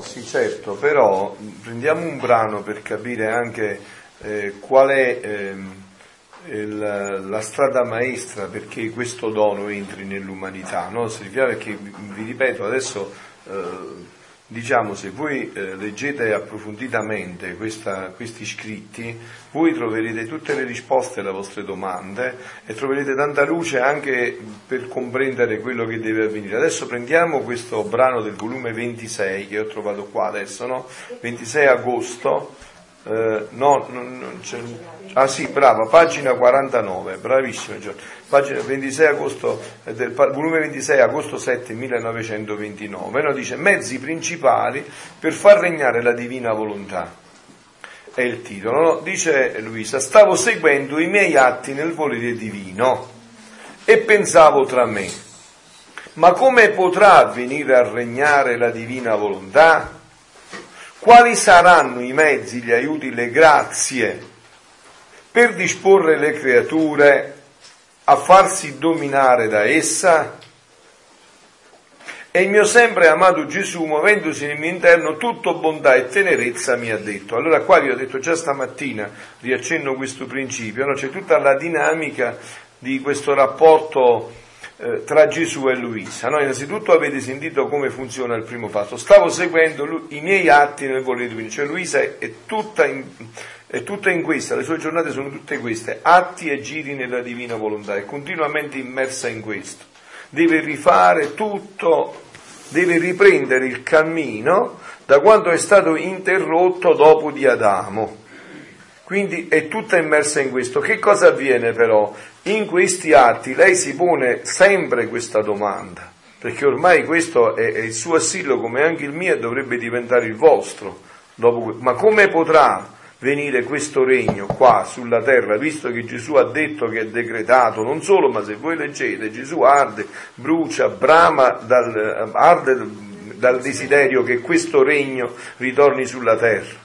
Sì, certo, però prendiamo un brano per capire anche eh, qual è eh, il, la strada maestra perché questo dono entri nell'umanità. No? Perché, vi ripeto, adesso eh, diciamo, se voi eh, leggete approfonditamente questa, questi scritti, voi troverete tutte le risposte alle vostre domande e troverete tanta luce anche per comprendere quello che deve avvenire. Adesso prendiamo questo brano del volume 26 che ho trovato qua adesso, no? 26 agosto eh, no, non, non ah sì, brava, pagina 49, bravissimo Giorgio, pagina 26 agosto, eh, del volume 26 agosto 7 1929, no, dice mezzi principali per far regnare la divina volontà. È il titolo, no? dice Luisa, stavo seguendo i miei atti nel volere divino e pensavo tra me, ma come potrà venire a regnare la divina volontà? Quali saranno i mezzi, gli aiuti, le grazie per disporre le creature a farsi dominare da essa? E il mio sempre amato Gesù, muovendosi nel mio interno, tutto bontà e tenerezza mi ha detto. Allora qua vi ho detto già stamattina, riaccenno questo principio, no? c'è tutta la dinamica di questo rapporto eh, tra Gesù e Luisa. No? Innanzitutto avete sentito come funziona il primo passo. Stavo seguendo lui, i miei atti nel volere divino, cioè Luisa è, tutta in, è tutta in questa, le sue giornate sono tutte queste, atti e giri nella divina volontà, è continuamente immersa in questo. Deve rifare tutto, deve riprendere il cammino da quando è stato interrotto dopo di Adamo. Quindi è tutta immersa in questo. Che cosa avviene però? In questi atti lei si pone sempre questa domanda, perché ormai questo è, è il suo assillo come anche il mio e dovrebbe diventare il vostro. Dopo, ma come potrà venire questo regno qua sulla terra, visto che Gesù ha detto che è decretato, non solo, ma se voi leggete, Gesù arde, brucia, brama, dal, arde dal desiderio che questo regno ritorni sulla terra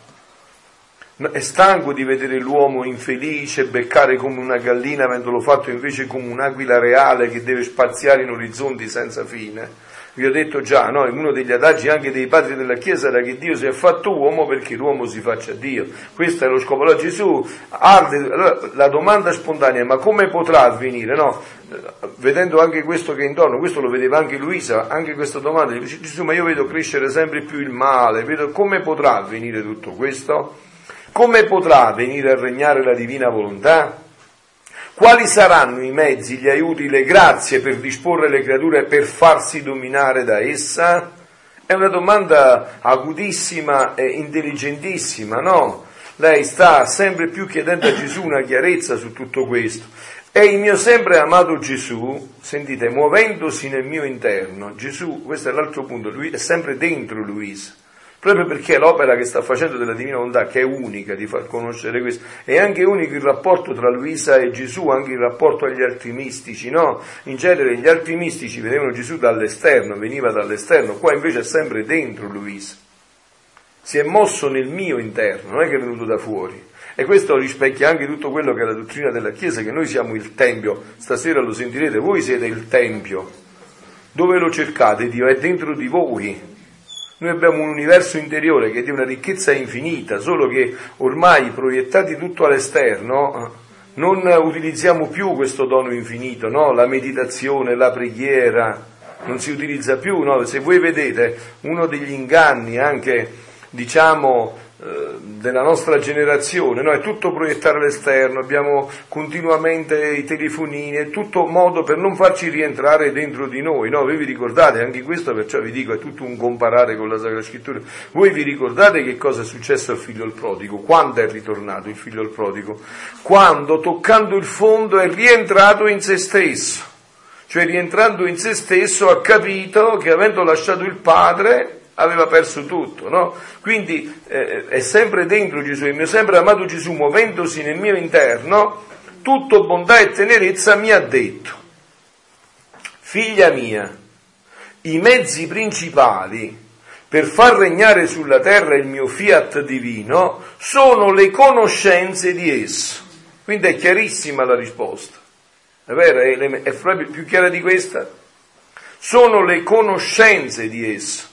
è stanco di vedere l'uomo infelice, beccare come una gallina, avendolo fatto invece come un'aquila reale che deve spaziare in orizzonti senza fine. Vi ho detto già, no? uno degli adagi anche dei padri della Chiesa era che Dio si è fatto uomo perché l'uomo si faccia Dio. Questo è lo scopo. Allora Gesù arde, la domanda spontanea, ma come potrà avvenire? No? Vedendo anche questo che è intorno, questo lo vedeva anche Luisa, anche questa domanda, dice Gesù, ma io vedo crescere sempre più il male, vedo come potrà avvenire tutto questo? Come potrà venire a regnare la divina volontà? Quali saranno i mezzi, gli aiuti, le grazie per disporre le creature per farsi dominare da essa? È una domanda agudissima e intelligentissima, no? Lei sta sempre più chiedendo a Gesù una chiarezza su tutto questo. E il mio sempre amato Gesù, sentite, muovendosi nel mio interno, Gesù, questo è l'altro punto, lui è sempre dentro Luisa proprio perché l'opera che sta facendo della Divina Volontà, che è unica di far conoscere questo, è anche unico il rapporto tra Luisa e Gesù, anche il rapporto agli altri mistici, no? In genere gli altri mistici vedevano Gesù dall'esterno, veniva dall'esterno, qua invece è sempre dentro Luisa. Si è mosso nel mio interno, non è che è venuto da fuori. E questo rispecchia anche tutto quello che è la dottrina della Chiesa, che noi siamo il Tempio, stasera lo sentirete, voi siete il Tempio. Dove lo cercate? Dio è dentro di voi, noi abbiamo un universo interiore che è di una ricchezza infinita, solo che ormai proiettati tutto all'esterno non utilizziamo più questo dono infinito, no? la meditazione, la preghiera, non si utilizza più. No? Se voi vedete uno degli inganni anche, diciamo, della nostra generazione, no? è tutto proiettare all'esterno, abbiamo continuamente i telefonini, è tutto modo per non farci rientrare dentro di noi, no? voi vi ricordate anche questo, perciò vi dico è tutto un comparare con la Sacra Scrittura, voi vi ricordate che cosa è successo al figlio il prodigo, quando è ritornato il figlio il prodigo? Quando toccando il fondo è rientrato in se stesso, cioè rientrando in se stesso ha capito che avendo lasciato il padre aveva perso tutto, no? Quindi eh, è sempre dentro Gesù, il mio sempre amato Gesù, muovendosi nel mio interno, tutto bontà e tenerezza mi ha detto, figlia mia, i mezzi principali per far regnare sulla terra il mio fiat divino sono le conoscenze di esso. Quindi è chiarissima la risposta. È vero? È, è proprio più chiara di questa? Sono le conoscenze di esso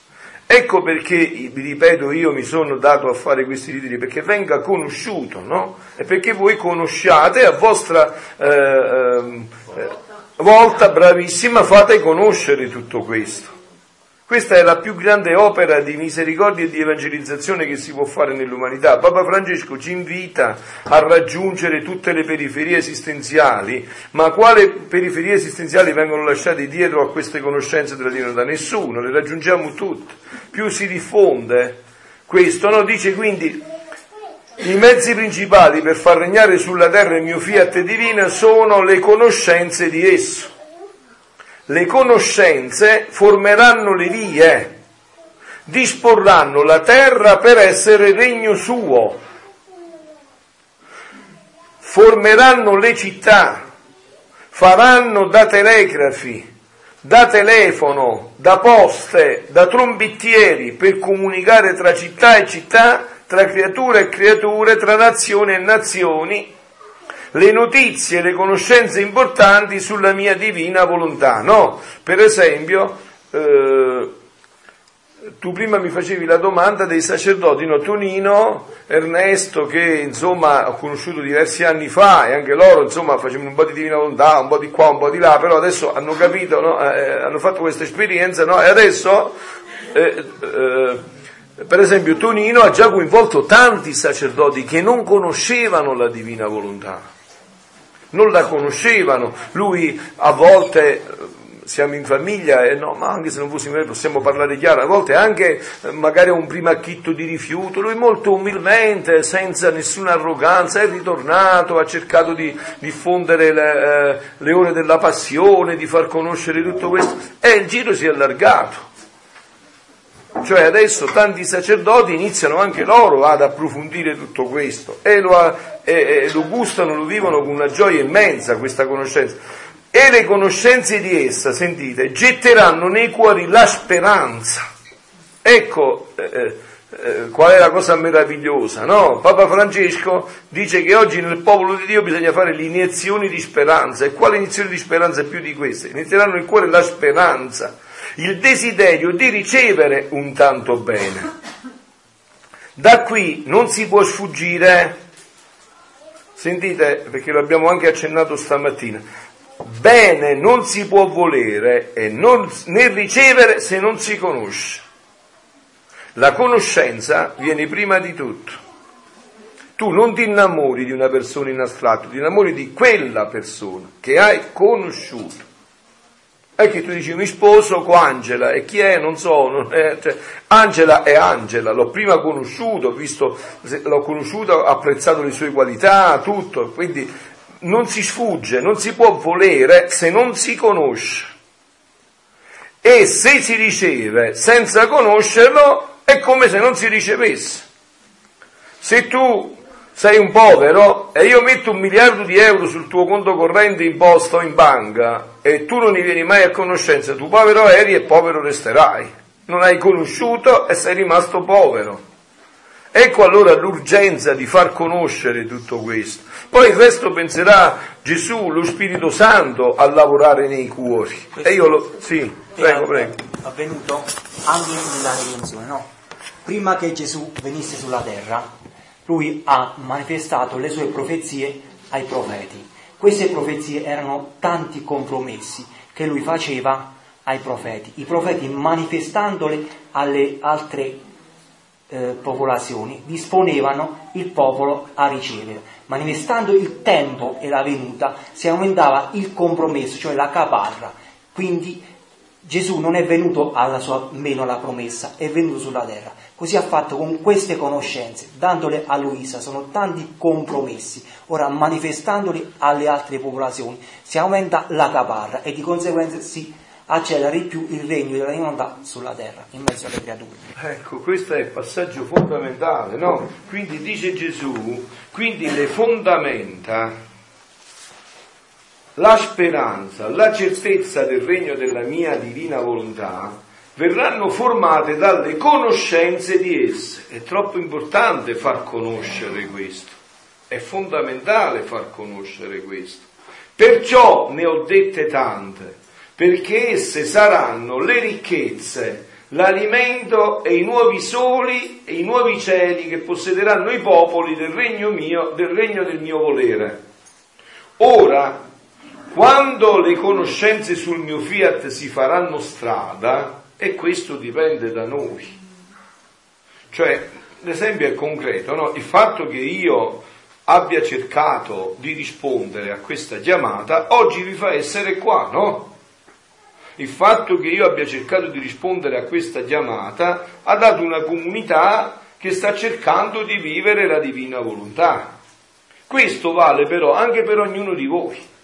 Ecco perché, vi ripeto, io mi sono dato a fare questi ritiri, perché venga conosciuto, no? E perché voi conosciate a vostra eh, eh, volta, bravissima, fate conoscere tutto questo. Questa è la più grande opera di misericordia e di evangelizzazione che si può fare nell'umanità. Papa Francesco ci invita a raggiungere tutte le periferie esistenziali, ma quali periferie esistenziali vengono lasciate dietro a queste conoscenze della divinità? Nessuno, le raggiungiamo tutte. Più si diffonde questo, no? Dice quindi i mezzi principali per far regnare sulla terra il mio fiat divino sono le conoscenze di esso le conoscenze formeranno le vie, disporranno la terra per essere regno suo, formeranno le città, faranno da telegrafi, da telefono, da poste, da trombettieri per comunicare tra città e città, tra creature e creature, tra nazioni e nazioni, le notizie, le conoscenze importanti sulla mia divina volontà, no? Per esempio, eh, tu prima mi facevi la domanda dei sacerdoti, no? Tonino, Ernesto, che insomma ho conosciuto diversi anni fa e anche loro insomma facevano un po' di divina volontà, un po' di qua, un po' di là, però adesso hanno capito, no? eh, hanno fatto questa esperienza, no? E adesso, eh, eh, per esempio, Tonino ha già coinvolto tanti sacerdoti che non conoscevano la divina volontà non la conoscevano, lui a volte eh, siamo in famiglia e no, ma anche se non fossimo possiamo parlare chiaro, a volte anche eh, magari un primo acchitto di rifiuto, lui molto umilmente, senza nessuna arroganza, è ritornato, ha cercato di diffondere le, eh, le ore della passione, di far conoscere tutto questo. E il giro si è allargato. Cioè adesso tanti sacerdoti iniziano anche loro ad approfondire tutto questo e lo, e, e lo gustano, lo vivono con una gioia immensa questa conoscenza. E le conoscenze di essa, sentite, getteranno nei cuori la speranza. Ecco eh, eh, eh, qual è la cosa meravigliosa, no? Papa Francesco dice che oggi nel popolo di Dio bisogna fare le iniezioni di speranza. E quale iniezione di speranza più di queste? Inizieranno nel cuore la speranza il desiderio di ricevere un tanto bene. Da qui non si può sfuggire, sentite perché l'abbiamo anche accennato stamattina, bene non si può volere e non, né ricevere se non si conosce. La conoscenza viene prima di tutto. Tu non ti innamori di una persona in astratto, ti innamori di quella persona che hai conosciuto. È che tu dici mi sposo con Angela e chi è? Non so, non è, cioè, Angela è Angela, l'ho prima conosciuto, visto, l'ho conosciuto, ho apprezzato le sue qualità, tutto, quindi non si sfugge, non si può volere se non si conosce. E se si riceve senza conoscerlo è come se non si ricevesse. Se tu sei un povero e io metto un miliardo di euro sul tuo conto corrente in posta o in banca e tu non ne vieni mai a conoscenza, tu povero eri e povero resterai. Non hai conosciuto e sei rimasto povero. Ecco allora l'urgenza di far conoscere tutto questo. Poi il resto penserà Gesù, lo Spirito Santo, a lavorare nei cuori. Questo e io lo... Sì, prego, prego. Avvenuto anche nella redenzione, no? Prima che Gesù venisse sulla terra, lui ha manifestato le sue profezie ai profeti. Queste profezie erano tanti compromessi che lui faceva ai profeti. I profeti manifestandole alle altre eh, popolazioni disponevano il popolo a ricevere. Manifestando il tempo e la venuta si aumentava il compromesso, cioè la caparra. Quindi Gesù non è venuto alla sua meno la promessa, è venuto sulla terra. Così ha fatto con queste conoscenze, dandole a Luisa, sono tanti compromessi. Ora, manifestandoli alle altre popolazioni, si aumenta la caparra e di conseguenza si accelera di più il regno della divinità sulla terra, in mezzo alle creature. Ecco, questo è il passaggio fondamentale, no? Quindi dice Gesù, quindi le fondamenta la speranza, la certezza del regno della mia divina volontà verranno formate dalle conoscenze di esse. È troppo importante far conoscere questo, è fondamentale far conoscere questo. Perciò ne ho dette tante, perché esse saranno le ricchezze l'alimento e i nuovi soli e i nuovi cieli che possederanno i popoli del regno mio, del regno del mio volere. Ora, quando le conoscenze sul mio fiat si faranno strada, e questo dipende da noi. Cioè, l'esempio è concreto, no? Il fatto che io abbia cercato di rispondere a questa chiamata, oggi vi fa essere qua, no? Il fatto che io abbia cercato di rispondere a questa chiamata ha dato una comunità che sta cercando di vivere la divina volontà. Questo vale però anche per ognuno di voi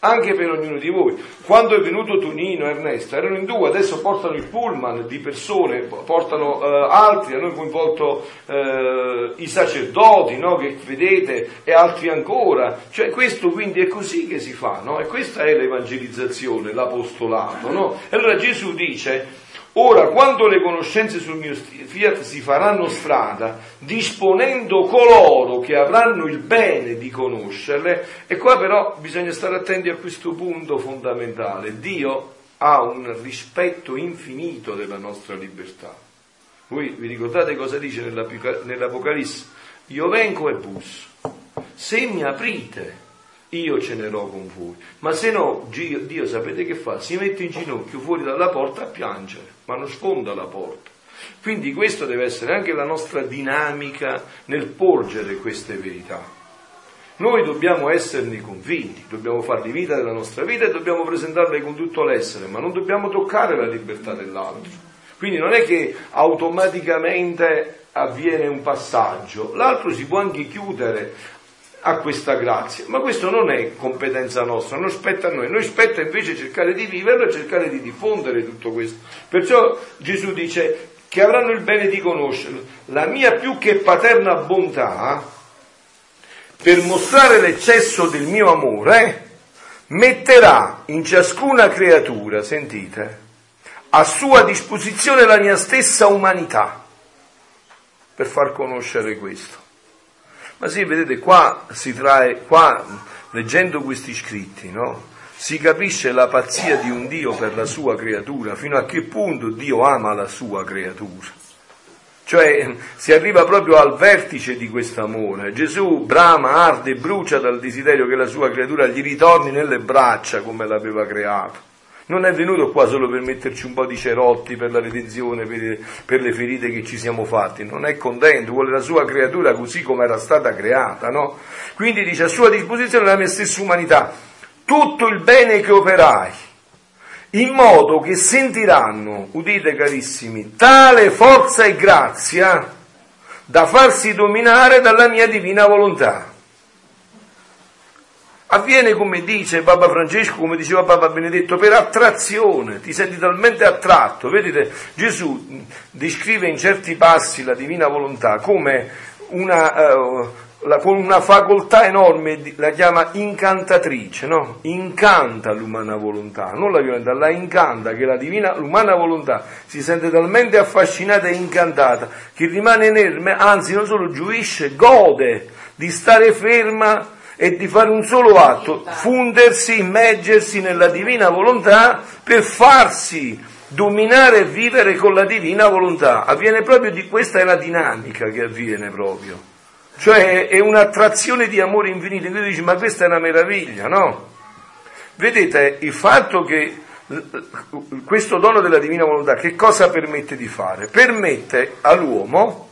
anche per ognuno di voi. Quando è venuto Tonino e Ernesto erano in due, adesso portano il pullman di persone, portano eh, altri, hanno coinvolto eh, i sacerdoti no, che vedete e altri ancora. Cioè questo quindi è così che si fa, no? E questa è l'evangelizzazione, l'apostolato, no? E allora Gesù dice Ora, quando le conoscenze sul mio fiat si faranno strada, disponendo coloro che avranno il bene di conoscerle, e qua però bisogna stare attenti a questo punto fondamentale. Dio ha un rispetto infinito della nostra libertà. Voi vi ricordate cosa dice nell'Apocalisse? Io vengo e busso. Se mi aprite, io cenerò con voi. Ma se no, Dio, sapete che fa? Si mette in ginocchio fuori dalla porta a piangere, ma non sfonda la porta. Quindi questo deve essere anche la nostra dinamica nel porgere queste verità. Noi dobbiamo esserne convinti, dobbiamo farli vita della nostra vita e dobbiamo presentarle con tutto l'essere, ma non dobbiamo toccare la libertà dell'altro. Quindi non è che automaticamente avviene un passaggio, l'altro si può anche chiudere a questa grazia, ma questo non è competenza nostra, non spetta a noi, noi spetta invece cercare di viverlo e cercare di diffondere tutto questo. Perciò Gesù dice che avranno il bene di conoscerlo, la mia più che paterna bontà, per mostrare l'eccesso del mio amore, metterà in ciascuna creatura, sentite, a sua disposizione la mia stessa umanità, per far conoscere questo. Ma sì, vedete, qua si trae, qua leggendo questi scritti, no? Si capisce la pazzia di un Dio per la sua creatura, fino a che punto Dio ama la sua creatura. Cioè si arriva proprio al vertice di questo amore. Gesù brama, arde brucia dal desiderio che la sua creatura gli ritorni nelle braccia come l'aveva creato non è venuto qua solo per metterci un po' di cerotti per la redenzione, per, per le ferite che ci siamo fatti, non è contento, vuole la sua creatura così come era stata creata, no? Quindi dice a sua disposizione la mia stessa umanità, tutto il bene che operai, in modo che sentiranno, udite carissimi, tale forza e grazia da farsi dominare dalla mia divina volontà avviene come dice Papa Francesco, come diceva Papa Benedetto, per attrazione, ti senti talmente attratto. Vedete, Gesù descrive in certi passi la divina volontà come una, uh, la, con una facoltà enorme, la chiama incantatrice, no? Incanta l'umana volontà, non la violenta, la incanta, che la divina, l'umana volontà si sente talmente affascinata e incantata che rimane inerme, anzi non solo giuisce, gode di stare ferma e di fare un solo atto, fundersi, immergersi nella divina volontà per farsi dominare e vivere con la divina volontà. Avviene proprio di questa è la dinamica che avviene proprio. Cioè è un'attrazione di amore infinito. Quindi dici, ma questa è una meraviglia, no? Vedete, il fatto che questo dono della divina volontà che cosa permette di fare? Permette all'uomo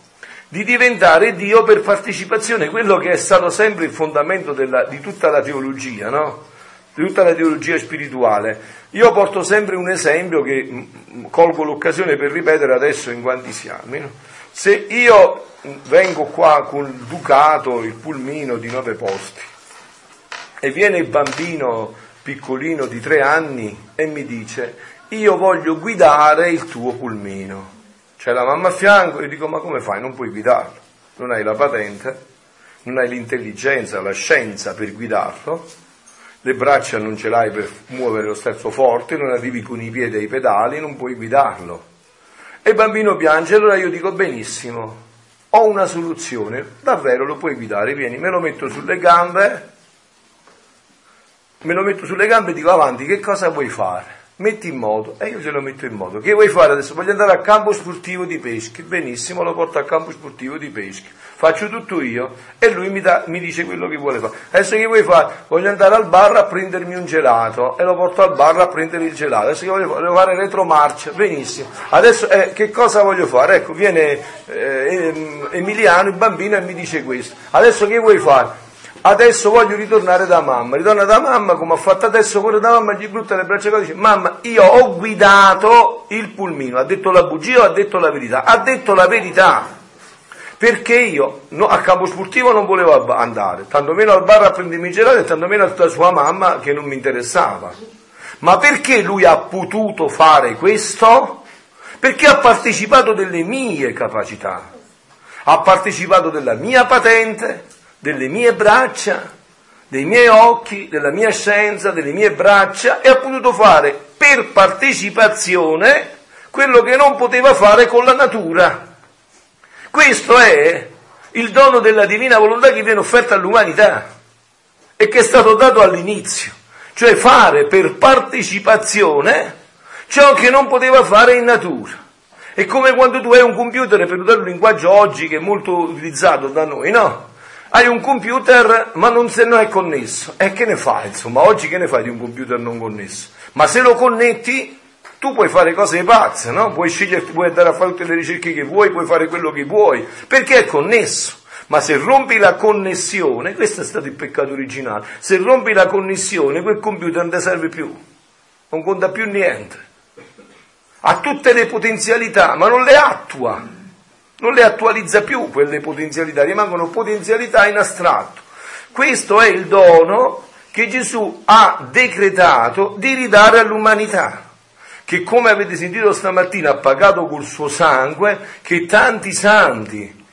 di diventare Dio per partecipazione, quello che è stato sempre il fondamento della, di tutta la teologia, no? di tutta la teologia spirituale. Io porto sempre un esempio che mm, mm, colgo l'occasione per ripetere adesso in quanti siamo. No? Se io vengo qua con il ducato, il pulmino di nove posti, e viene il bambino piccolino di tre anni e mi dice io voglio guidare il tuo pulmino c'è la mamma a fianco e dico ma come fai? Non puoi guidarlo, non hai la patente, non hai l'intelligenza, la scienza per guidarlo, le braccia non ce l'hai per muovere lo sterzo forte, non arrivi con i piedi ai pedali, non puoi guidarlo. E il bambino piange, allora io dico benissimo, ho una soluzione, davvero lo puoi guidare, vieni, me lo metto sulle gambe, me lo metto sulle gambe e dico avanti, che cosa vuoi fare? Metti in modo, e io ce lo metto in modo. Che vuoi fare adesso? Voglio andare al campo sportivo di pesca, benissimo, lo porto al campo sportivo di pesca, faccio tutto io e lui mi, da, mi dice quello che vuole fare. Adesso che vuoi fare? Voglio andare al bar a prendermi un gelato e lo porto al bar a prendere il gelato. Adesso che voglio fare? Voglio fare retromarcia, benissimo. Adesso eh, che cosa voglio fare? Ecco, viene eh, Emiliano, il bambino, e mi dice questo. Adesso che vuoi fare? Adesso voglio ritornare da mamma, ritorna da mamma come ha fatto adesso, corre da mamma, gli butta le braccia e dice, mamma io ho guidato il pulmino, ha detto la bugia o ha detto la verità? Ha detto la verità, perché io no, a campo sportivo non volevo andare, tanto meno al bar a prendermi gelato e tanto meno a sua mamma che non mi interessava. Ma perché lui ha potuto fare questo? Perché ha partecipato delle mie capacità, ha partecipato della mia patente, delle mie braccia, dei miei occhi, della mia scienza, delle mie braccia e ha potuto fare per partecipazione quello che non poteva fare con la natura. Questo è il dono della divina volontà che viene offerta all'umanità e che è stato dato all'inizio, cioè fare per partecipazione ciò che non poteva fare in natura. È come quando tu hai un computer, per usare un linguaggio oggi che è molto utilizzato da noi, no? Hai un computer ma non, se non è connesso. E che ne fai? Insomma, oggi che ne fai di un computer non connesso? Ma se lo connetti, tu puoi fare cose pazze, no? Puoi sceglierti, puoi andare a fare tutte le ricerche che vuoi, puoi fare quello che vuoi, perché è connesso. Ma se rompi la connessione, questo è stato il peccato originale, se rompi la connessione, quel computer non ti serve più, non conta più niente. Ha tutte le potenzialità, ma non le attua non le attualizza più quelle potenzialità, rimangono potenzialità in astratto. Questo è il dono che Gesù ha decretato di ridare all'umanità, che come avete sentito stamattina ha pagato col suo sangue, che tanti santi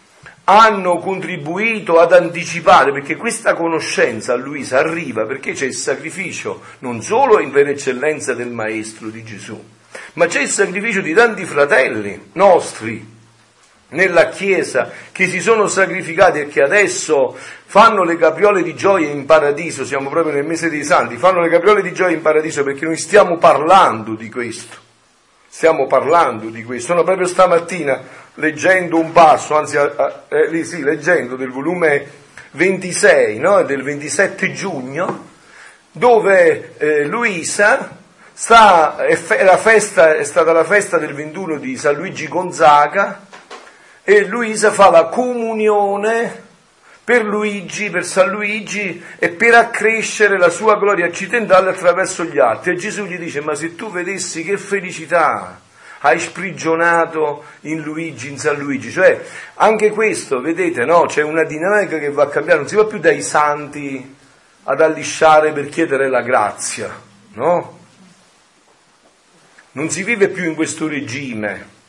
hanno contribuito ad anticipare, perché questa conoscenza a Luisa arriva perché c'è il sacrificio non solo in per eccellenza del Maestro di Gesù, ma c'è il sacrificio di tanti fratelli nostri nella Chiesa che si sono sacrificati e che adesso fanno le capriole di gioia in paradiso, siamo proprio nel mese dei santi, fanno le capriole di gioia in paradiso perché noi stiamo parlando di questo, stiamo parlando di questo. Sono proprio stamattina leggendo un passo, anzi eh, sì, leggendo del volume 26, no? del 27 giugno, dove eh, Luisa sta, è, è, festa, è stata la festa del 21 di San Luigi Gonzaga, e Luisa fa la comunione per Luigi, per San Luigi e per accrescere la sua gloria accidentale attraverso gli altri. E Gesù gli dice, ma se tu vedessi che felicità hai sprigionato in Luigi, in San Luigi, cioè anche questo, vedete, no? C'è una dinamica che va a cambiare, non si va più dai santi ad allisciare per chiedere la grazia, no? Non si vive più in questo regime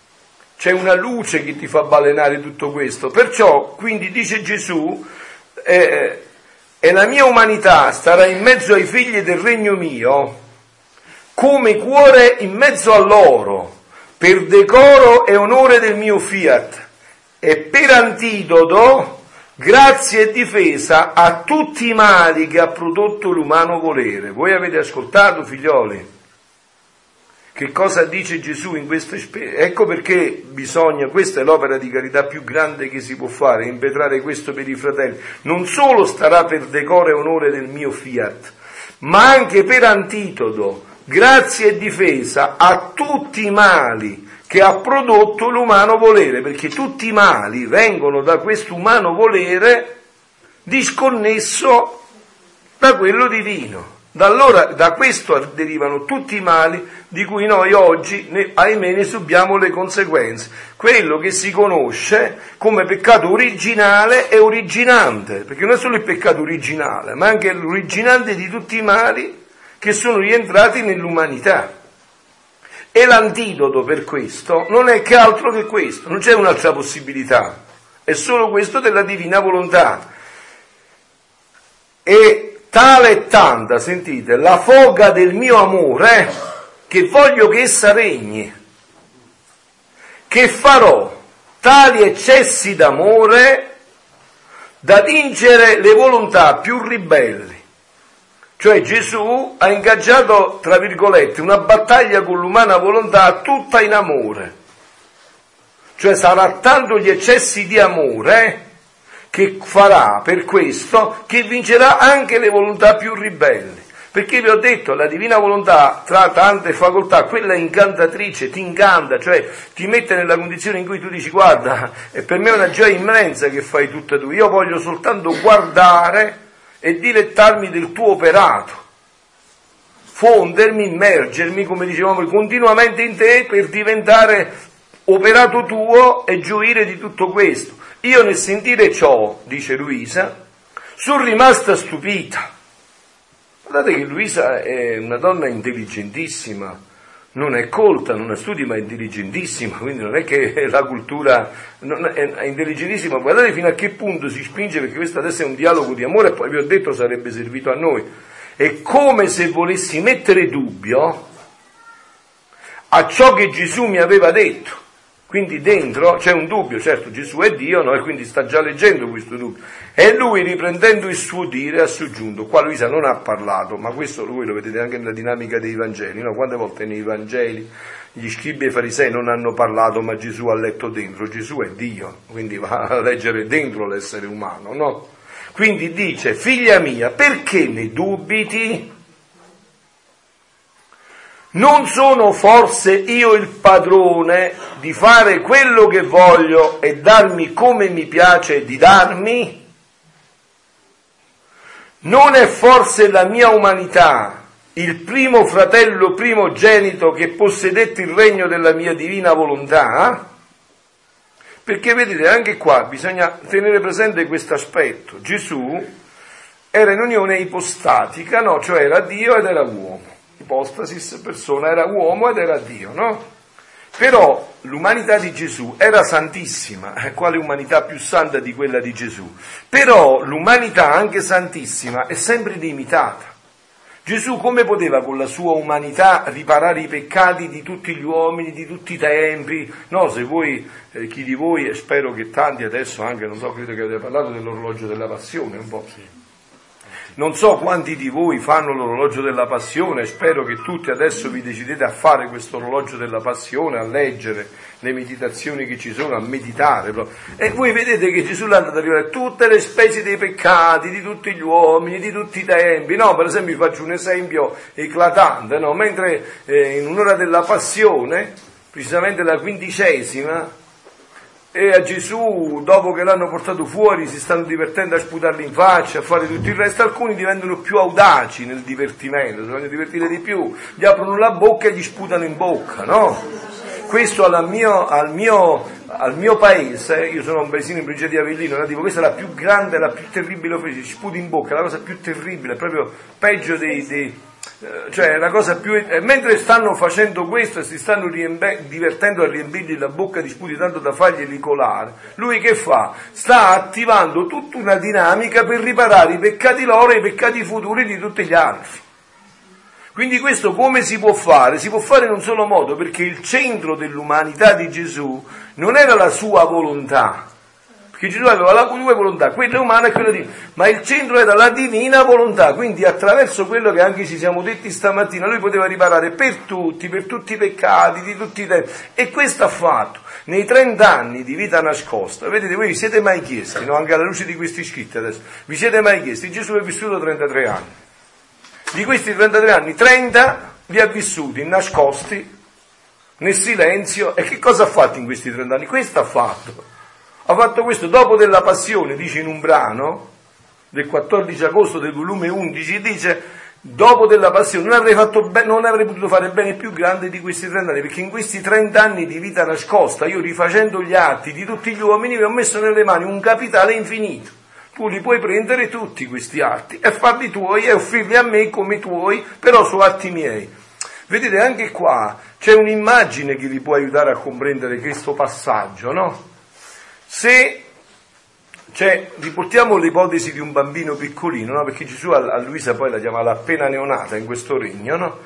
c'è una luce che ti fa balenare tutto questo. Perciò, quindi dice Gesù, eh, e la mia umanità starà in mezzo ai figli del regno mio, come cuore in mezzo a loro, per decoro e onore del mio fiat, e per antidoto, grazia e difesa a tutti i mali che ha prodotto l'umano volere. Voi avete ascoltato, figlioli? Che cosa dice Gesù in questo esperienza? Ecco perché bisogna, questa è l'opera di carità più grande che si può fare, impetrare questo per i fratelli. Non solo starà per decoro e onore del mio fiat, ma anche per antitodo, grazia e difesa a tutti i mali che ha prodotto l'umano volere, perché tutti i mali vengono da questo umano volere disconnesso da quello divino. Da allora, da questo derivano tutti i mali di cui noi oggi, ne, ahimè, ne subiamo le conseguenze. Quello che si conosce come peccato originale e originante, perché non è solo il peccato originale, ma anche l'originante di tutti i mali che sono rientrati nell'umanità. E l'antidoto per questo non è che altro che questo, non c'è un'altra possibilità, è solo questo della divina volontà. E tale e tanta, sentite, la foga del mio amore, che voglio che essa regni, che farò tali eccessi d'amore da tingere le volontà più ribelli, Cioè Gesù ha ingaggiato, tra virgolette, una battaglia con l'umana volontà tutta in amore. Cioè sarà tanto gli eccessi di amore che farà per questo che vincerà anche le volontà più ribelli. Perché vi ho detto, la divina volontà, tra tante facoltà, quella incantatrice, ti incanta, cioè ti mette nella condizione in cui tu dici guarda, è per me una gioia immensa che fai tutta tu, io voglio soltanto guardare e dilettarmi del tuo operato, fondermi, immergermi, come dicevamo, continuamente in te per diventare operato tuo e gioire di tutto questo. Io nel sentire ciò, dice Luisa, sono rimasta stupita. Guardate che Luisa è una donna intelligentissima, non è colta, non ha studi, ma è intelligentissima, quindi non è che la cultura è, intelligentissima. Guardate fino a che punto si spinge, perché questo adesso è un dialogo di amore, poi vi ho detto sarebbe servito a noi. È come se volessi mettere dubbio a ciò che Gesù mi aveva detto. Quindi dentro c'è un dubbio, certo Gesù è Dio, no? e quindi sta già leggendo questo dubbio. E lui riprendendo il suo dire ha soggiunto, qua Luisa non ha parlato, ma questo voi lo vedete anche nella dinamica dei Vangeli, no? quante volte nei Vangeli gli scribi e i farisei non hanno parlato, ma Gesù ha letto dentro, Gesù è Dio, quindi va a leggere dentro l'essere umano, no? Quindi dice, figlia mia, perché ne dubiti? Non sono forse io il padrone di fare quello che voglio e darmi come mi piace di darmi? Non è forse la mia umanità il primo fratello primogenito che possedette il regno della mia divina volontà? Perché vedete, anche qua bisogna tenere presente questo aspetto. Gesù era in unione ipostatica, no? Cioè era Dio ed era uomo ipostasis, persona, era uomo ed era Dio, no? Però l'umanità di Gesù era santissima, eh, quale umanità più santa di quella di Gesù? Però l'umanità anche santissima è sempre limitata. Gesù come poteva con la sua umanità riparare i peccati di tutti gli uomini, di tutti i tempi? No, se voi, eh, chi di voi, e spero che tanti adesso anche, non so, credo che avete parlato dell'orologio della passione, un po'. Sì non so quanti di voi fanno l'orologio della passione, spero che tutti adesso vi decidete a fare questo orologio della passione, a leggere le meditazioni che ci sono, a meditare. E voi vedete che Gesù l'ha andato a arrivare tutte le spese dei peccati di tutti gli uomini, di tutti i tempi. No? Per esempio vi faccio un esempio eclatante, no? mentre eh, in un'ora della passione, precisamente la quindicesima, e a Gesù, dopo che l'hanno portato fuori, si stanno divertendo a sputarli in faccia, a fare tutto il resto, alcuni diventano più audaci nel divertimento, si vogliono divertire di più, gli aprono la bocca e gli sputano in bocca, no? Questo mio, al mio, al mio paese, io sono un paesino in provincia di Avellino, nativo, questa è la più grande, la più terribile offesa, sputi in bocca, la cosa più terribile, proprio peggio dei, dei cioè la cosa più... Eh, mentre stanno facendo questo e si stanno riembe, divertendo a riempirgli la bocca di sputi tanto da farglieli colare, lui che fa? Sta attivando tutta una dinamica per riparare i peccati loro e i peccati futuri di tutti gli altri. Quindi questo come si può fare? Si può fare in un solo modo, perché il centro dell'umanità di Gesù non era la sua volontà, perché Gesù aveva la due volontà, quella umana e quella divina, ma il centro era la divina volontà, quindi attraverso quello che anche ci siamo detti stamattina, lui poteva riparare per tutti, per tutti i peccati, di tutti i tempi, e questo ha fatto. Nei 30 anni di vita nascosta, vedete, voi vi siete mai chiesti, no? anche alla luce di questi scritti adesso, vi siete mai chiesti, Gesù è vissuto 33 anni. Di questi 33 anni, 30 li ha vissuti nascosti, nel silenzio, e che cosa ha fatto in questi 30 anni? Questo ha fatto ha fatto questo dopo della passione, dice in un brano del 14 agosto del volume 11, dice dopo della passione non avrei, be- non avrei potuto fare bene più grande di questi 30 anni, perché in questi 30 anni di vita nascosta, io rifacendo gli atti di tutti gli uomini, vi ho messo nelle mani un capitale infinito. Tu li puoi prendere tutti questi atti e farli tuoi e offrirli a me come tuoi, però su atti miei. Vedete, anche qua c'è un'immagine che vi può aiutare a comprendere questo passaggio, no? Se cioè, riportiamo l'ipotesi di un bambino piccolino, no? perché Gesù a, Luisa poi la chiama l'appena neonata in questo regno, no?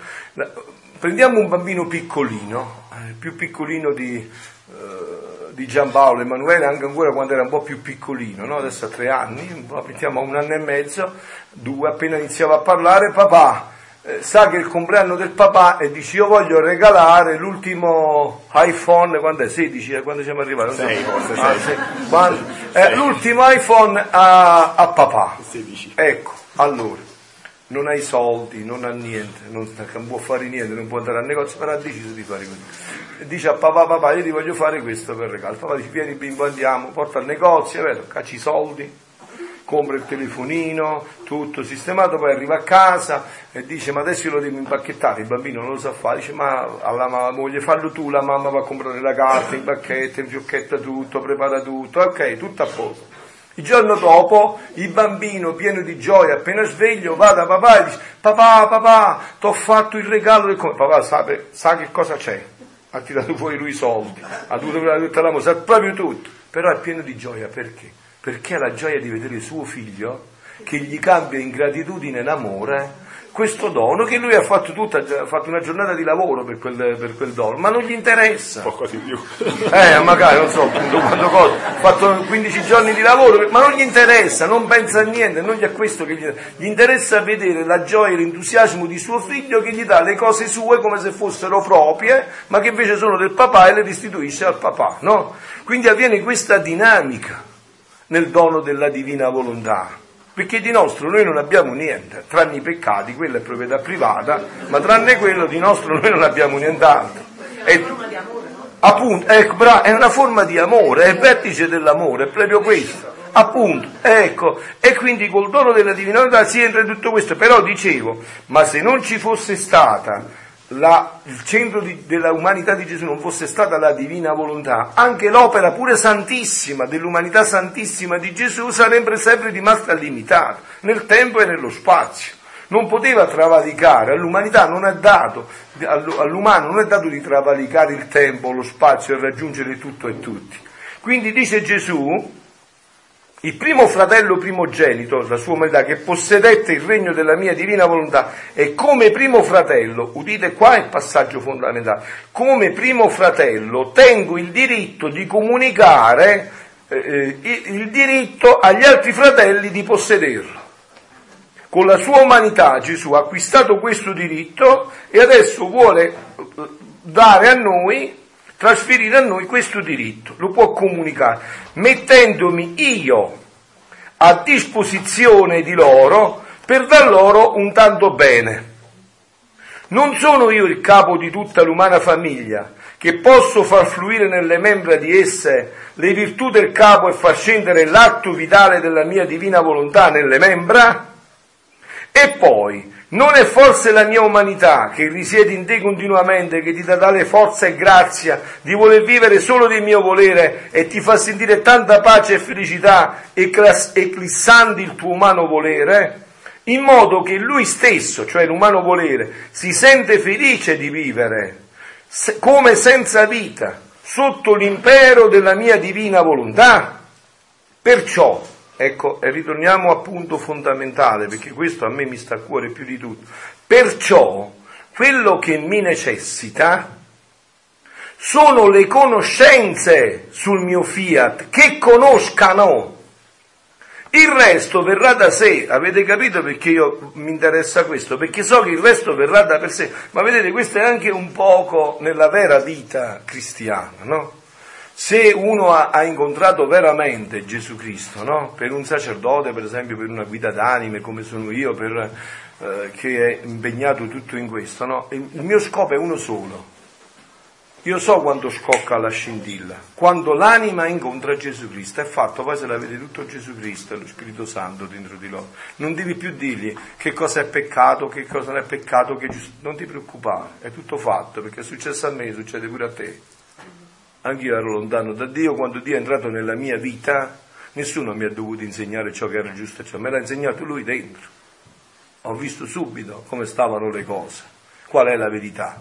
prendiamo un bambino piccolino, eh, più piccolino di, eh, di Giampaolo, Emanuele, anche ancora quando era un po' più piccolino, no? adesso ha tre anni, mettiamo un anno e mezzo, due, appena iniziava a parlare, papà, sa che è il compleanno del papà e dice io voglio regalare l'ultimo iPhone, quando è? 16, eh, quando siamo arrivati? Forse, ah. Quando, eh, l'ultimo iPhone a, a papà. 16. Ecco, allora, non hai soldi, non ha niente, non, non, può fare niente, non può andare al negozio, però ha deciso di fare così. Dice a papà, papà, io ti voglio fare questo per regalo. Papà dice, vieni bimbo, andiamo, porta al negozio, vedo, cacci i soldi, compra il telefonino, tutto sistemato, poi arriva a casa e dice ma adesso io lo devo impacchettare, il bambino non lo sa fare, dice ma alla moglie fallo tu, la mamma va a comprare la carta, il pacchetto, il fiocchetto tutto, prepara tutto, ok, tutto a posto. Il giorno dopo il bambino pieno di gioia, appena sveglio, va da papà e dice papà, papà, ti ho fatto il regalo del come. Papà sa, sa che cosa c'è, ha tirato fuori lui i soldi, ha dovuto tutta la sa proprio tutto, però è pieno di gioia perché? Perché ha la gioia di vedere suo figlio che gli cambia in gratitudine in amore questo dono che lui ha fatto, tutta, ha fatto una giornata di lavoro per quel, per quel dono, ma non gli interessa. Poco di più. Eh, magari, non so, appunto, quando cosa, ha fatto 15 giorni di lavoro, ma non gli interessa, non pensa a niente, non gli ha questo che gli, gli interessa vedere la gioia e l'entusiasmo di suo figlio che gli dà le cose sue come se fossero proprie, ma che invece sono del papà e le restituisce al papà, no? Quindi avviene questa dinamica nel dono della divina volontà. Perché di nostro noi non abbiamo niente, tranne i peccati, quella è proprietà privata, ma tranne quello di nostro noi non abbiamo nient'altro. È una forma di amore, no? Appunto, è una forma di amore, è il vertice dell'amore, è proprio questo. Appunto, ecco, e quindi col dono della divina volontà si entra in tutto questo. Però dicevo, ma se non ci fosse stata la, il centro di, della umanità di Gesù non fosse stata la divina volontà, anche l'opera pure santissima dell'umanità santissima di Gesù sarebbe sempre rimasta limitata nel tempo e nello spazio. Non poteva travalicare, all'umanità non è dato, all'umano non è dato di travalicare il tempo, lo spazio e raggiungere tutto e tutti. Quindi dice Gesù, il primo fratello primogenito, la sua umanità, che possedette il regno della mia divina volontà, e come primo fratello, udite qua il passaggio fondamentale, come primo fratello tengo il diritto di comunicare eh, eh il diritto agli altri fratelli di possederlo. Con la sua umanità Gesù ha acquistato questo diritto e adesso vuole eh, dare a noi trasferire a noi questo diritto, lo può comunicare, mettendomi io a disposizione di loro per dar loro un tanto bene. Non sono io il capo di tutta l'umana famiglia, che posso far fluire nelle membra di esse le virtù del capo e far scendere l'atto vitale della mia divina volontà nelle membra? E poi, non è forse la mia umanità che risiede in te continuamente, che ti dà tale forza e grazia di voler vivere solo del mio volere e ti fa sentire tanta pace e felicità eclissando il tuo umano volere? In modo che lui stesso, cioè l'umano volere, si sente felice di vivere come senza vita, sotto l'impero della mia divina volontà? Perciò, Ecco, e ritorniamo al punto fondamentale, perché questo a me mi sta a cuore più di tutto. Perciò, quello che mi necessita sono le conoscenze sul mio fiat, che conoscano. Il resto verrà da sé, avete capito perché io mi interessa questo? Perché so che il resto verrà da per sé, ma vedete questo è anche un poco nella vera vita cristiana, no? Se uno ha, ha, incontrato veramente Gesù Cristo, no? per un sacerdote, per esempio, per una guida d'anime come sono io, per, eh, che è impegnato tutto in questo, no? il, il mio scopo è uno solo. Io so quando scocca la scintilla, quando l'anima incontra Gesù Cristo, è fatto, poi se la vede tutto Gesù Cristo e lo Spirito Santo dentro di loro. Non devi più dirgli che cosa è peccato, che cosa non è peccato, che giusto... non ti preoccupare, è tutto fatto, perché è successo a me, succede pure a te anch'io ero lontano da Dio, quando Dio è entrato nella mia vita, nessuno mi ha dovuto insegnare ciò che era giusto ciò, me l'ha insegnato lui dentro. Ho visto subito come stavano le cose, qual è la verità.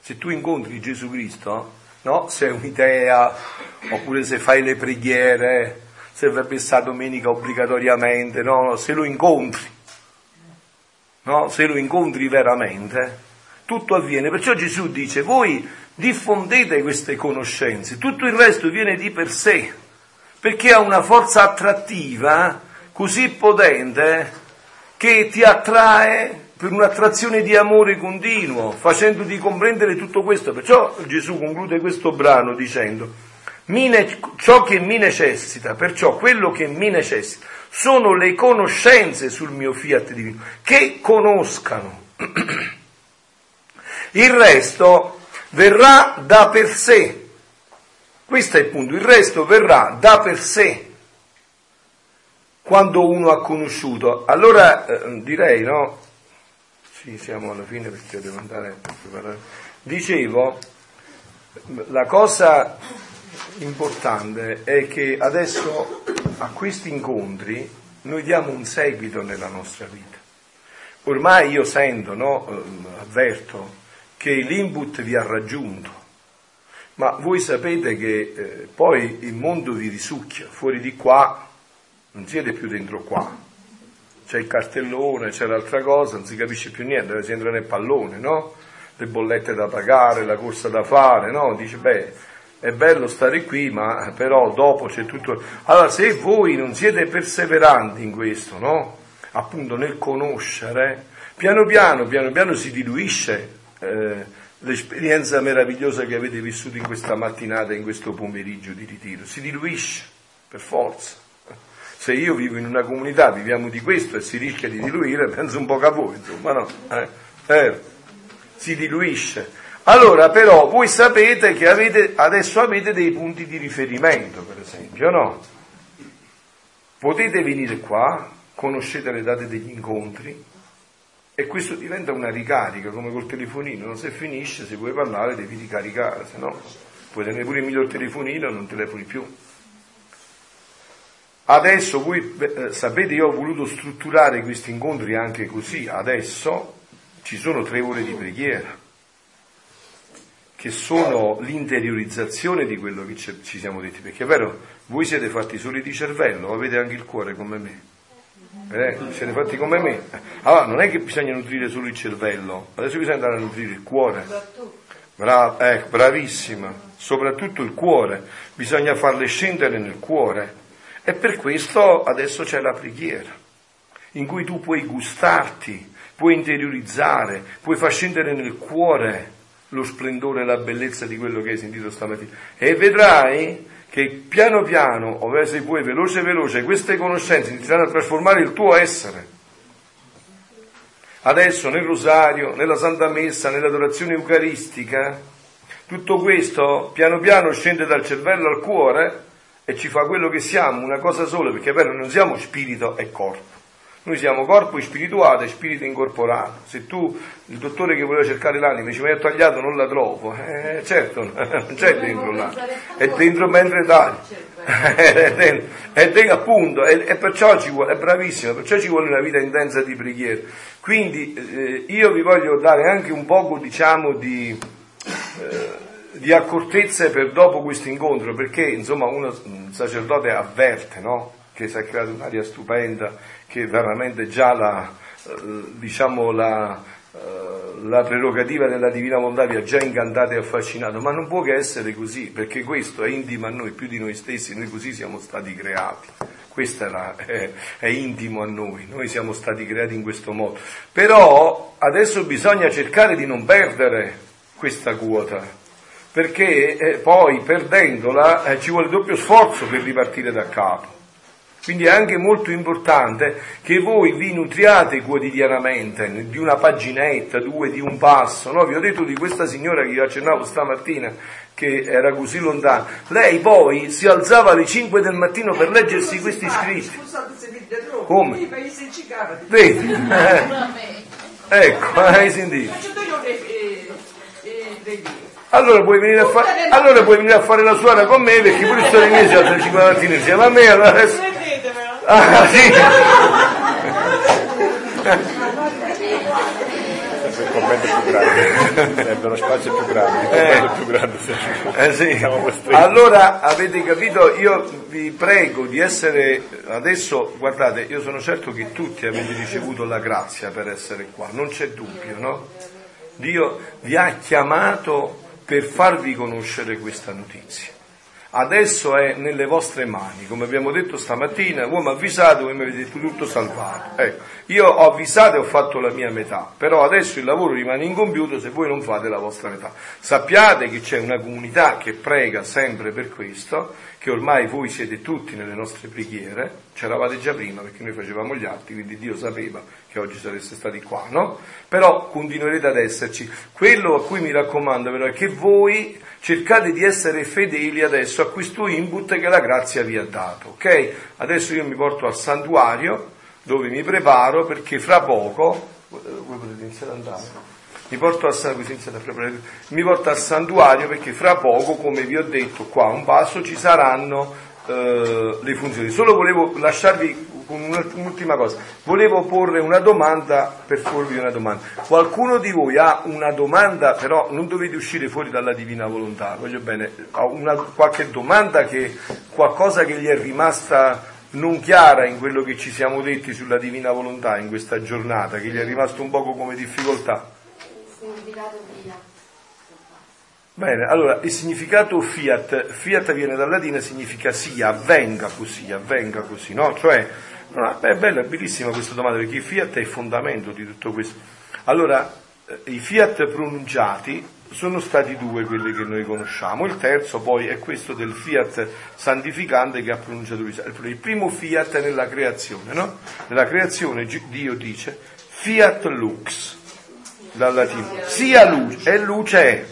Se tu incontri Gesù Cristo, no? Se è un'idea, oppure se fai le preghiere, se vai a domenica obbligatoriamente, no? Se lo incontri, no? Se lo incontri veramente, tutto avviene. Perciò Gesù dice, voi diffondete queste conoscenze, tutto il resto viene di per sé, perché ha una forza attrattiva così potente che ti attrae per un'attrazione di amore continuo, facendoti comprendere tutto questo. Perciò Gesù conclude questo brano dicendo, ciò che mi necessita, perciò quello che mi necessita, sono le conoscenze sul mio fiat divino, che conoscano. Il resto verrà da per sé. Questo è il punto, il resto verrà da per sé quando uno ha conosciuto. Allora eh, direi, no? Sì, siamo alla fine perché devo andare a preparare. Dicevo, la cosa importante è che adesso a questi incontri noi diamo un seguito nella nostra vita. Ormai io sento, no, ehm, avverto che l'input vi ha raggiunto, ma voi sapete che eh, poi il mondo vi risucchia, fuori di qua non siete più dentro qua. C'è il cartellone, c'è l'altra cosa, non si capisce più niente, si entra nel pallone, no? Le bollette da pagare, la corsa da fare, no? Dice, beh, è bello stare qui, ma però dopo c'è tutto. Allora, se voi non siete perseveranti in questo, no? Appunto nel conoscere, piano piano, piano piano si diluisce eh, l'esperienza meravigliosa che avete vissuto in questa mattinata, in questo pomeriggio di ritiro. Si diluisce, per forza. Se io vivo in una comunità, viviamo di questo e si rischia di diluire, penso un po' a voi, insomma, no? Eh, eh, si diluisce. Allora, però, voi sapete che avete, adesso avete dei punti di riferimento, per esempio, no? Potete venire qua, conoscete le date degli incontri e questo diventa una ricarica, come col telefonino, no? se finisce, se vuoi parlare devi ricaricare, se no puoi tenere pure il miglior telefonino e non telefoni più. Adesso voi eh, sapete, io ho voluto strutturare questi incontri anche così, adesso ci sono tre ore di preghiera, che sono l'interiorizzazione di quello che ci siamo detti, perché è vero, voi siete fatti soli di cervello, avete anche il cuore come me. Eh, siete fatti come me. Allora, non è che bisogna nutrire solo il cervello, adesso bisogna andare a nutrire il cuore. Bra- eh, bravissima, soprattutto il cuore, bisogna farle scendere nel cuore e per questo adesso c'è la preghiera, in cui tu puoi gustarti, puoi interiorizzare, puoi far scendere nel cuore lo splendore e la bellezza di quello che hai sentito stamattina. E vedrai che piano piano, o se puoi veloce veloce, queste conoscenze inizieranno a trasformare il tuo essere. Adesso nel rosario, nella Santa Messa, nell'adorazione eucaristica, tutto questo piano piano scende dal cervello al cuore e ci fa quello che siamo, una cosa sola, perché però non siamo spirito e corpo. Noi siamo corpo spirituale e spirito incorporato. Se tu, il dottore che voleva cercare l'anima, dice ma è tagliato, non la trovo, eh, certo, non c'è dentro là, è dentro mentre tagli. è dentro, è dentro, appunto, e, e, perciò ci vuole, è bravissimo, perciò ci vuole una vita intensa di preghiera. Quindi eh, io vi voglio dare anche un poco, diciamo, di... Eh, di accortezze per dopo questo incontro, perché insomma uno, un sacerdote avverte no? che si è creata un'aria stupenda, che veramente già la, eh, diciamo la, eh, la prerogativa della divina volontà vi ha già incantato e affascinato, ma non può che essere così, perché questo è intimo a noi più di noi stessi, noi così siamo stati creati. Questo è, è, è, intimo a noi, noi siamo stati creati in questo modo. Però adesso bisogna cercare di non perdere questa quota, perché eh, poi perdendola ci vuole doppio sforzo per ripartire da capo. Quindi è anche molto importante che voi vi nutriate quotidianamente di una paginetta, due, di un passo. No? Vi ho detto di questa signora che io accennavo stamattina, che era così lontana. Lei poi si alzava alle 5 del mattino per leggersi questi scritti. Come? Vedi? Eh. Ecco, hai sentito? Allora puoi, venire a fare, allora puoi venire a fare la suora con me perché pure sto in mese altre 5 mattine insieme a me. Allora adesso... Ah, sì. il commento più grande, serve uno spazio più grande, eh, più grande eh sì. Allora avete capito, io vi prego di essere, adesso guardate, io sono certo che tutti avete ricevuto la grazia per essere qua, non c'è dubbio, no? Dio vi ha chiamato per farvi conoscere questa notizia. Adesso è nelle vostre mani, come abbiamo detto stamattina, voi mi avvisate, voi mi avete tutto salvato. Ecco, io ho avvisato e ho fatto la mia metà, però adesso il lavoro rimane incompiuto se voi non fate la vostra metà. Sappiate che c'è una comunità che prega sempre per questo, che ormai voi siete tutti nelle nostre preghiere, c'eravate già prima perché noi facevamo gli atti, quindi Dio sapeva che oggi sareste stati qua, no? Però continuerete ad esserci. Quello a cui mi raccomando però è che voi cercate di essere fedeli adesso a questo input che la grazia vi ha dato, ok? Adesso io mi porto al santuario dove mi preparo perché fra poco, voi potete iniziare ad andare? Mi porto, al, mi porto al santuario perché fra poco, come vi ho detto qua un passo, ci saranno eh, le funzioni. Solo volevo lasciarvi un'ultima cosa. Volevo porre una domanda per porvi una domanda. Qualcuno di voi ha una domanda, però non dovete uscire fuori dalla divina volontà, voglio bene, ha una, qualche domanda che qualcosa che gli è rimasta non chiara in quello che ci siamo detti sulla divina volontà in questa giornata, che gli è rimasto un poco come difficoltà. Significato fiat. Bene, allora il significato fiat, fiat viene dal latino e significa sia, avvenga così, avvenga così, no? Cioè No, è bella, è bellissima questa domanda perché il fiat è il fondamento di tutto questo. Allora, eh, i fiat pronunciati sono stati due quelli che noi conosciamo, il terzo poi è questo del fiat santificante che ha pronunciato. Il primo fiat nella creazione, no? Nella creazione Dio dice fiat lux, dal latino, sia luce, e luce è,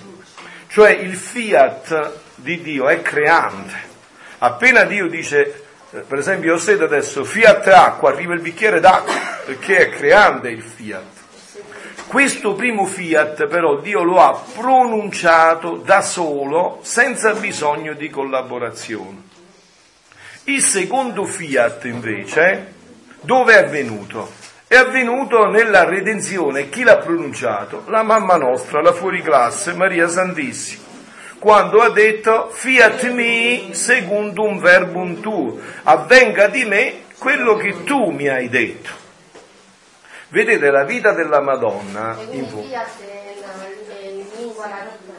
cioè il fiat di Dio è creante. Appena Dio dice eh, per esempio io sento adesso fiat acqua, arriva il bicchiere d'acqua, perché è creante il fiat. Questo primo fiat però Dio lo ha pronunciato da solo, senza bisogno di collaborazione. Il secondo fiat invece, dove è avvenuto? È avvenuto nella redenzione. Chi l'ha pronunciato? La mamma nostra, la fuoriclasse, Maria Santissima quando ha detto fiat mi secundum verbum tu, avvenga di me quello che tu mi hai detto. Vedete la vita della Madonna in fu-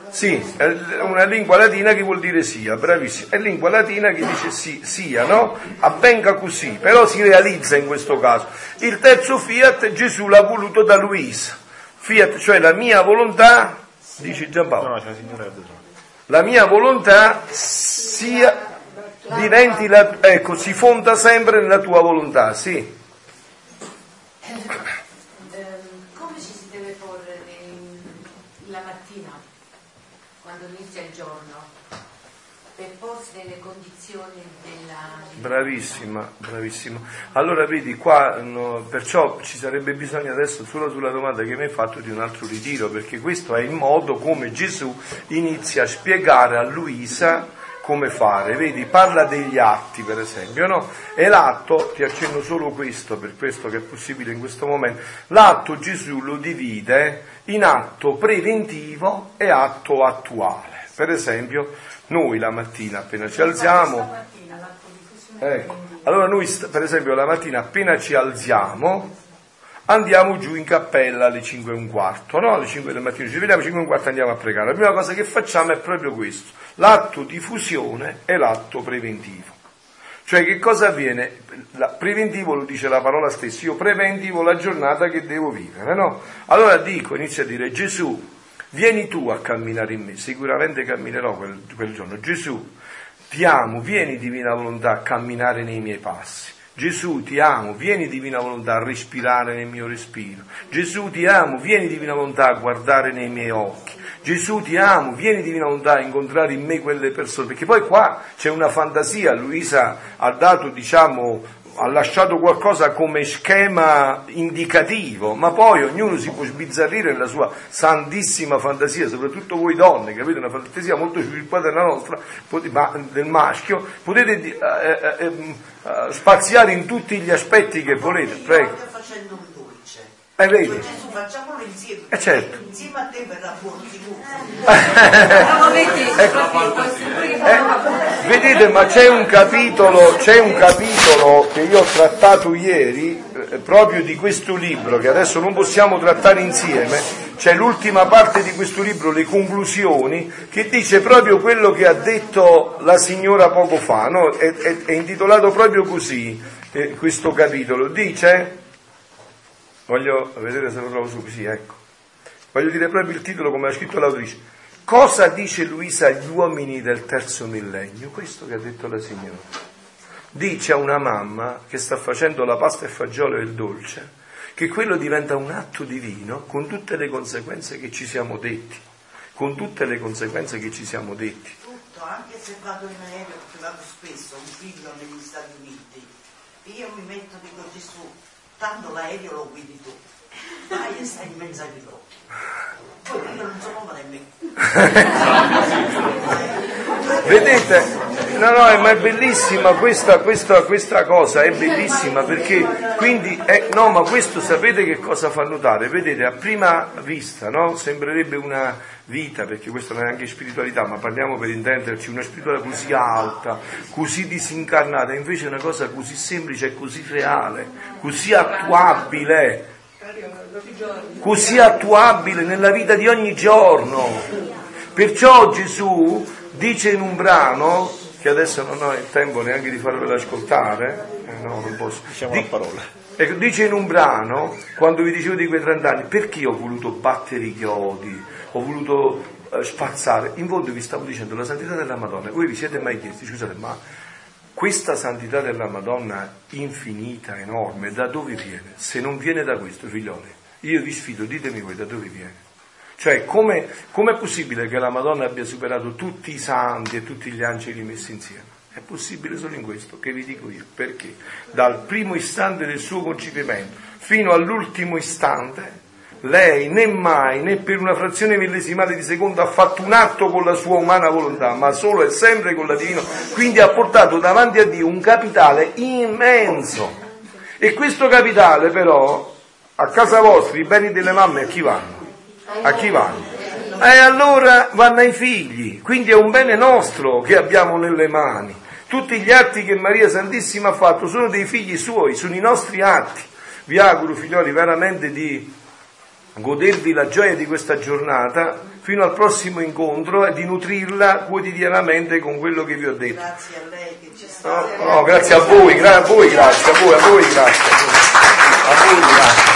sì, è una lingua latina che vuol dire sia, bravissimo. È lingua latina che dice sì, sia, no? Avvenga così, però si realizza in questo caso. Il terzo fiat Gesù l'ha voluto da Luisa. Fiat, cioè la mia volontà, dice Giampaolo. No, no, c'è la signora la mia volontà sia, diventi la, ecco, si fonda sempre nella tua volontà, sì. Ehm, come ci si deve porre la mattina, quando inizia il giorno, nelle condizioni della... Bravissima, bravissima. Allora vedi, qua no, perciò ci sarebbe bisogno adesso solo sulla domanda che mi hai fatto di un altro ritiro, perché questo è il modo come Gesù inizia a spiegare a Luisa come fare. Vedi, parla degli atti, per esempio, no? E l'atto, ti accenno solo questo, per questo che è possibile in questo momento, l'atto Gesù lo divide in atto preventivo e atto attuale. Per esempio, noi la mattina appena ci alziamo, ecco, allora noi per esempio la mattina appena ci alziamo andiamo giù in cappella alle 5 e un quarto, no? Alle 5 del mattino ci vediamo, 5 e un quarto andiamo a pregare. La prima cosa che facciamo è proprio questo, l'atto di fusione e l'atto preventivo. Cioè che cosa avviene? La, preventivo lo dice la parola stessa, io preventivo la giornata che devo vivere, no? Allora dico, inizio a dire Gesù, vieni tu a camminare in me, sicuramente camminerò quel, quel giorno. Gesù, ti amo, vieni divina volontà a camminare nei miei passi. Gesù ti amo, vieni divina volontà a respirare nel mio respiro. Gesù ti amo, vieni divina volontà a guardare nei miei occhi. Gesù ti amo, vieni divina volontà a incontrare in me quelle persone. Perché poi qua c'è una fantasia, Luisa ha dato diciamo ha lasciato qualcosa come schema indicativo, ma poi ognuno si può sbizzarrire nella sua santissima fantasia, soprattutto voi donne che avete una fantasia molto sviluppata della nostra, del maschio, potete eh, eh, eh, eh, spaziare in tutti gli aspetti che volete. Prego. Eh, vedi? Facciamolo insieme. Eh, certo. Insieme a te verrà buono sicuro. ecco. eh, Vedete, ma c'è un capitolo, c'è un capitolo che io ho trattato ieri, eh, proprio di questo libro, che adesso non possiamo trattare insieme, c'è l'ultima parte di questo libro, le conclusioni, che dice proprio quello che ha detto la signora poco fa, no? è, è, è, intitolato proprio così eh, questo capitolo, dice, voglio vedere se lo trovo subito, sì, ecco, voglio dire proprio il titolo come ha scritto l'autrice, Cosa dice Luisa agli uomini del terzo millennio? Questo che ha detto la signora. Dice a una mamma che sta facendo la pasta e fagiolo e il dolce che quello diventa un atto divino con tutte le conseguenze che ci siamo detti. Con tutte le conseguenze che ci siamo detti. Tutto, anche se vado in aereo, perché vado spesso, un figlio negli Stati Uniti, io mi metto, dico Gesù, tanto l'aereo lo guidi tu, vai e stai in mezzo ai microfoni. Io non sono nemmeno. Vedete? No, no, ma è bellissima questa, questa, questa, cosa, è bellissima perché quindi, è, no, ma questo sapete che cosa fa notare? Vedete, a prima vista, no? Sembrerebbe una vita, perché questa non è anche spiritualità, ma parliamo per intenderci, una spiritualità così alta, così disincarnata, invece è una cosa così semplice così reale, così attuabile così attuabile nella vita di ogni giorno. Perciò Gesù dice in un brano, che adesso non ho il tempo neanche di farvelo ascoltare, eh, no, non posso. Diciamo di, parola. Ecco, dice in un brano, quando vi dicevo di quei 30 anni, perché ho voluto battere i chiodi, ho voluto eh, spazzare, in fondo vi stavo dicendo la santità della Madonna, voi vi siete mai chiesti, scusate, ma questa santità della Madonna infinita, enorme, da dove viene? Se non viene da questo, figlioli, io vi sfido, ditemi voi da dove viene. Cioè, come è possibile che la Madonna abbia superato tutti i santi e tutti gli angeli messi insieme? È possibile solo in questo, che vi dico io. Perché? Dal primo istante del suo concepimento fino all'ultimo istante, lei né mai, né per una frazione millesimale di secondo ha fatto un atto con la sua umana volontà, ma solo e sempre con la divina. Quindi ha portato davanti a Dio un capitale immenso. E questo capitale però a casa vostra i beni delle mamme a chi vanno? A chi vanno? E allora vanno ai figli, quindi è un bene nostro che abbiamo nelle mani. Tutti gli atti che Maria Santissima ha fatto sono dei figli suoi, sono i nostri atti. Vi auguro, figlioli, veramente di godervi la gioia di questa giornata fino al prossimo incontro e di nutrirla quotidianamente con quello che vi ho detto. Grazie a lei che ci sta. No, no, grazie a voi, gra- voi grazie, a voi, grazie a voi grazie. A voi grazie.